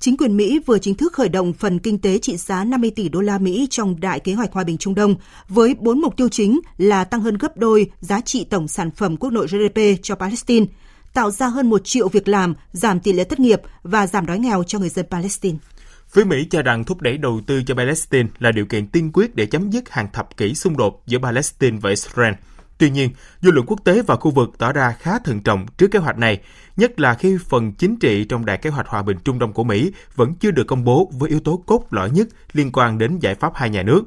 chính quyền Mỹ vừa chính thức khởi động phần kinh tế trị giá 50 tỷ đô la Mỹ trong đại kế hoạch hòa bình Trung Đông với bốn mục tiêu chính là tăng hơn gấp đôi giá trị tổng sản phẩm quốc nội GDP cho Palestine, tạo ra hơn một triệu việc làm, giảm tỷ lệ thất nghiệp và giảm đói nghèo cho người dân Palestine. Phía Mỹ cho rằng thúc đẩy đầu tư cho Palestine là điều kiện tiên quyết để chấm dứt hàng thập kỷ xung đột giữa Palestine và Israel – Tuy nhiên, dư luận quốc tế và khu vực tỏ ra khá thận trọng trước kế hoạch này, nhất là khi phần chính trị trong đại kế hoạch hòa bình Trung Đông của Mỹ vẫn chưa được công bố với yếu tố cốt lõi nhất liên quan đến giải pháp hai nhà nước.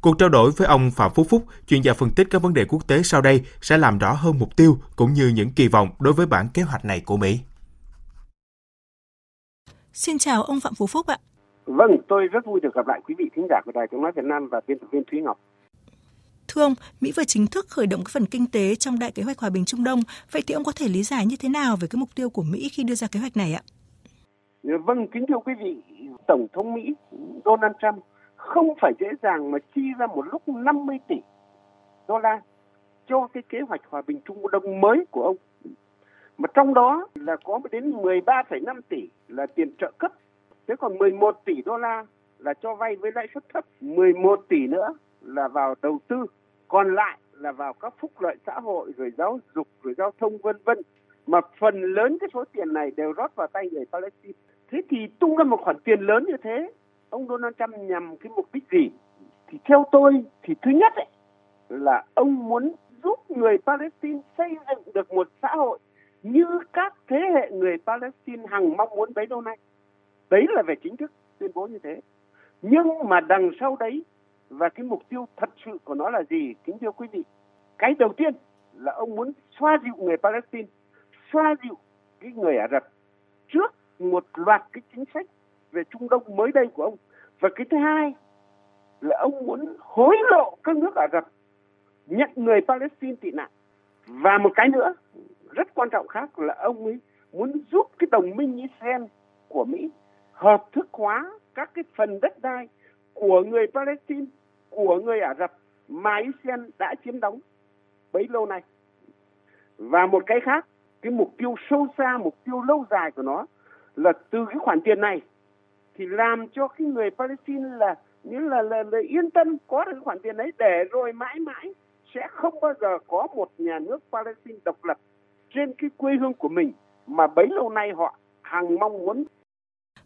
Cuộc trao đổi với ông Phạm Phúc Phúc, chuyên gia phân tích các vấn đề quốc tế sau đây sẽ làm rõ hơn mục tiêu cũng như những kỳ vọng đối với bản kế hoạch này của Mỹ. Xin chào ông Phạm Phú Phúc ạ. Vâng, tôi rất vui được gặp lại quý vị thính giả của Đài Tiếng Nói Việt Nam và biên tập viên Thúy Ngọc. Thưa ông, Mỹ vừa chính thức khởi động cái phần kinh tế trong đại kế hoạch hòa bình Trung Đông. Vậy thì ông có thể lý giải như thế nào về cái mục tiêu của Mỹ khi đưa ra kế hoạch này ạ? Dạ vâng, kính thưa quý vị, Tổng thống Mỹ Donald Trump không phải dễ dàng mà chi ra một lúc 50 tỷ đô la cho cái kế hoạch hòa bình Trung Đông mới của ông. Mà trong đó là có đến 13,5 tỷ là tiền trợ cấp. Thế còn 11 tỷ đô la là cho vay với lãi suất thấp, 11 tỷ nữa là vào đầu tư còn lại là vào các phúc lợi xã hội rồi giáo dục rồi giao thông vân vân. Mà phần lớn cái số tiền này đều rót vào tay người Palestine. Thế thì tung ra một khoản tiền lớn như thế ông Donald Trump nhằm cái mục đích gì? Thì theo tôi thì thứ nhất ấy, là ông muốn giúp người Palestine xây dựng được một xã hội như các thế hệ người Palestine hằng mong muốn bấy lâu nay. Đấy là về chính thức tuyên bố như thế. Nhưng mà đằng sau đấy và cái mục tiêu thật sự của nó là gì? Kính thưa quý vị, cái đầu tiên là ông muốn xoa dịu người Palestine, xoa dịu cái người Ả Rập trước một loạt cái chính sách về Trung Đông mới đây của ông. Và cái thứ hai là ông muốn hối lộ các nước Ả Rập, nhận người Palestine tị nạn. Và một cái nữa rất quan trọng khác là ông ấy muốn giúp cái đồng minh Israel của Mỹ hợp thức hóa các cái phần đất đai của người Palestine của người Ả Rập mà Israel đã chiếm đóng bấy lâu nay. Và một cái khác, cái mục tiêu sâu xa, mục tiêu lâu dài của nó là từ cái khoản tiền này thì làm cho cái người Palestine là như là, là, là yên tâm có được cái khoản tiền đấy để rồi mãi mãi sẽ không bao giờ có một nhà nước Palestine độc lập trên cái quê hương của mình mà bấy lâu nay họ hằng mong muốn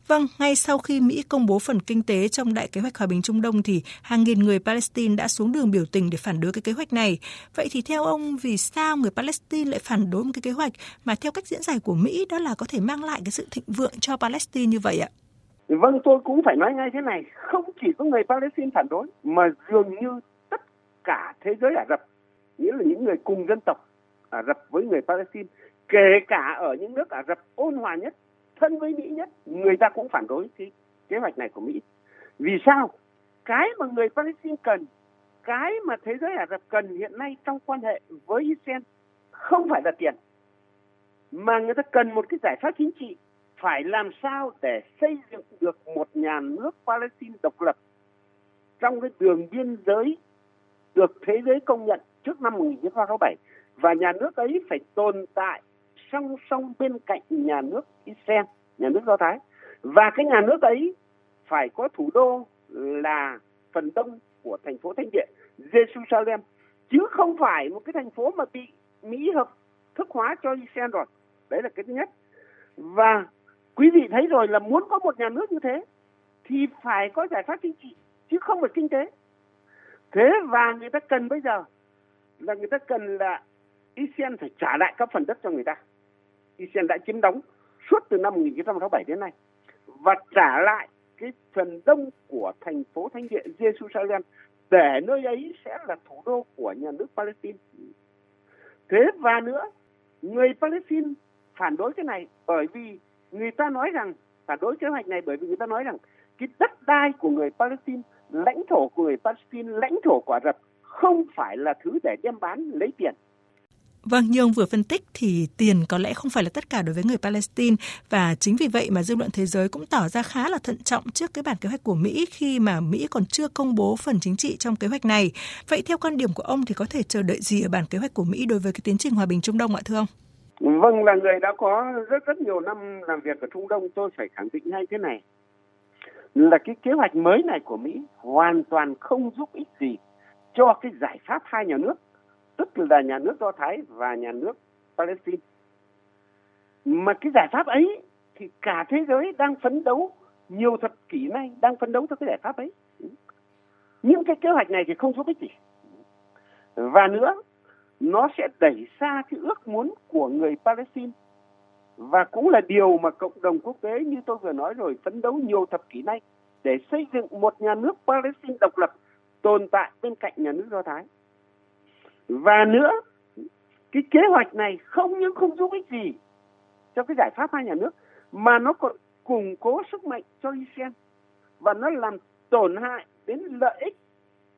Vâng, ngay sau khi Mỹ công bố phần kinh tế trong đại kế hoạch hòa bình Trung Đông thì hàng nghìn người Palestine đã xuống đường biểu tình để phản đối cái kế hoạch này. Vậy thì theo ông vì sao người Palestine lại phản đối một cái kế hoạch mà theo cách diễn giải của Mỹ đó là có thể mang lại cái sự thịnh vượng cho Palestine như vậy ạ? Vâng, tôi cũng phải nói ngay thế này, không chỉ có người Palestine phản đối mà dường như tất cả thế giới Ả Rập, nghĩa là những người cùng dân tộc Ả Rập với người Palestine, kể cả ở những nước Ả Rập ôn hòa nhất thân với Mỹ nhất, người ta cũng phản đối cái kế hoạch này của Mỹ. Vì sao? Cái mà người Palestine cần, cái mà thế giới Ả Rập cần hiện nay trong quan hệ với Israel không phải là tiền, mà người ta cần một cái giải pháp chính trị phải làm sao để xây dựng được một nhà nước Palestine độc lập trong cái đường biên giới được thế giới công nhận trước năm 1967 và nhà nước ấy phải tồn tại song song bên cạnh nhà nước Israel, nhà nước Do Thái. Và cái nhà nước ấy phải có thủ đô là phần đông của thành phố Thánh Địa, Jerusalem, chứ không phải một cái thành phố mà bị Mỹ hợp thức hóa cho Israel rồi. Đấy là cái thứ nhất. Và quý vị thấy rồi là muốn có một nhà nước như thế thì phải có giải pháp chính trị chứ không phải kinh tế. Thế và người ta cần bây giờ là người ta cần là Israel phải trả lại các phần đất cho người ta. Israel đã chiếm đóng suốt từ năm 1967 đến nay và trả lại cái phần đông của thành phố thánh địa Jerusalem để nơi ấy sẽ là thủ đô của nhà nước Palestine. Thế và nữa, người Palestine phản đối cái này bởi vì người ta nói rằng phản đối kế hoạch này bởi vì người ta nói rằng cái đất đai của người Palestine, lãnh thổ của người Palestine, lãnh thổ của Ả Rập không phải là thứ để đem bán lấy tiền Vâng, như ông vừa phân tích thì tiền có lẽ không phải là tất cả đối với người Palestine và chính vì vậy mà dư luận thế giới cũng tỏ ra khá là thận trọng trước cái bản kế hoạch của Mỹ khi mà Mỹ còn chưa công bố phần chính trị trong kế hoạch này. Vậy theo quan điểm của ông thì có thể chờ đợi gì ở bản kế hoạch của Mỹ đối với cái tiến trình hòa bình Trung Đông ạ thưa ông? Vâng, là người đã có rất rất nhiều năm làm việc ở Trung Đông, tôi phải khẳng định ngay thế này. Là cái kế hoạch mới này của Mỹ hoàn toàn không giúp ích gì cho cái giải pháp hai nhà nước tức là nhà nước Do Thái và nhà nước Palestine. Mà cái giải pháp ấy thì cả thế giới đang phấn đấu nhiều thập kỷ nay đang phấn đấu cho cái giải pháp ấy. Những cái kế hoạch này thì không giúp ích gì. Và nữa, nó sẽ đẩy xa cái ước muốn của người Palestine và cũng là điều mà cộng đồng quốc tế như tôi vừa nói rồi phấn đấu nhiều thập kỷ nay để xây dựng một nhà nước Palestine độc lập tồn tại bên cạnh nhà nước Do Thái. Và nữa, cái kế hoạch này không những không giúp ích gì cho cái giải pháp hai nhà nước mà nó còn củng cố sức mạnh cho Israel và nó làm tổn hại đến lợi ích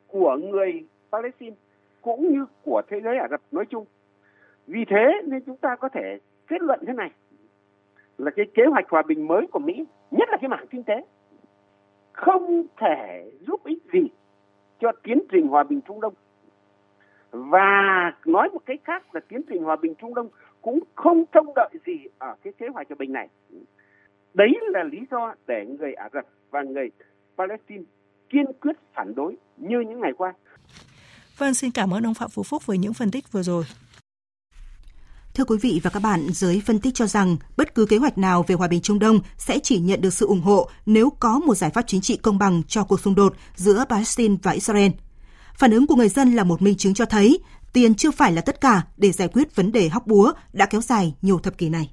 của người Palestine cũng như của thế giới Ả Rập nói chung. Vì thế nên chúng ta có thể kết luận thế này là cái kế hoạch hòa bình mới của Mỹ, nhất là cái mảng kinh tế, không thể giúp ích gì cho tiến trình hòa bình Trung Đông và nói một cách khác là tiến trình hòa bình Trung Đông cũng không trông đợi gì ở cái kế hoạch hòa bình này. Đấy là lý do để người Ả Rập và người Palestine kiên quyết phản đối như những ngày qua. Vâng, xin cảm ơn ông Phạm Phú Phúc với những phân tích vừa rồi. Thưa quý vị và các bạn, giới phân tích cho rằng bất cứ kế hoạch nào về hòa bình Trung Đông sẽ chỉ nhận được sự ủng hộ nếu có một giải pháp chính trị công bằng cho cuộc xung đột giữa Palestine và Israel – Phản ứng của người dân là một minh chứng cho thấy tiền chưa phải là tất cả để giải quyết vấn đề hóc búa đã kéo dài nhiều thập kỷ này.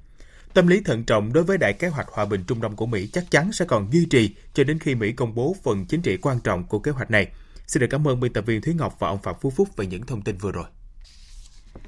Tâm lý thận trọng đối với đại kế hoạch hòa bình Trung Đông của Mỹ chắc chắn sẽ còn duy trì cho đến khi Mỹ công bố phần chính trị quan trọng của kế hoạch này. Xin được cảm ơn biên tập viên Thúy Ngọc và ông Phạm Phú Phúc về những thông tin vừa rồi.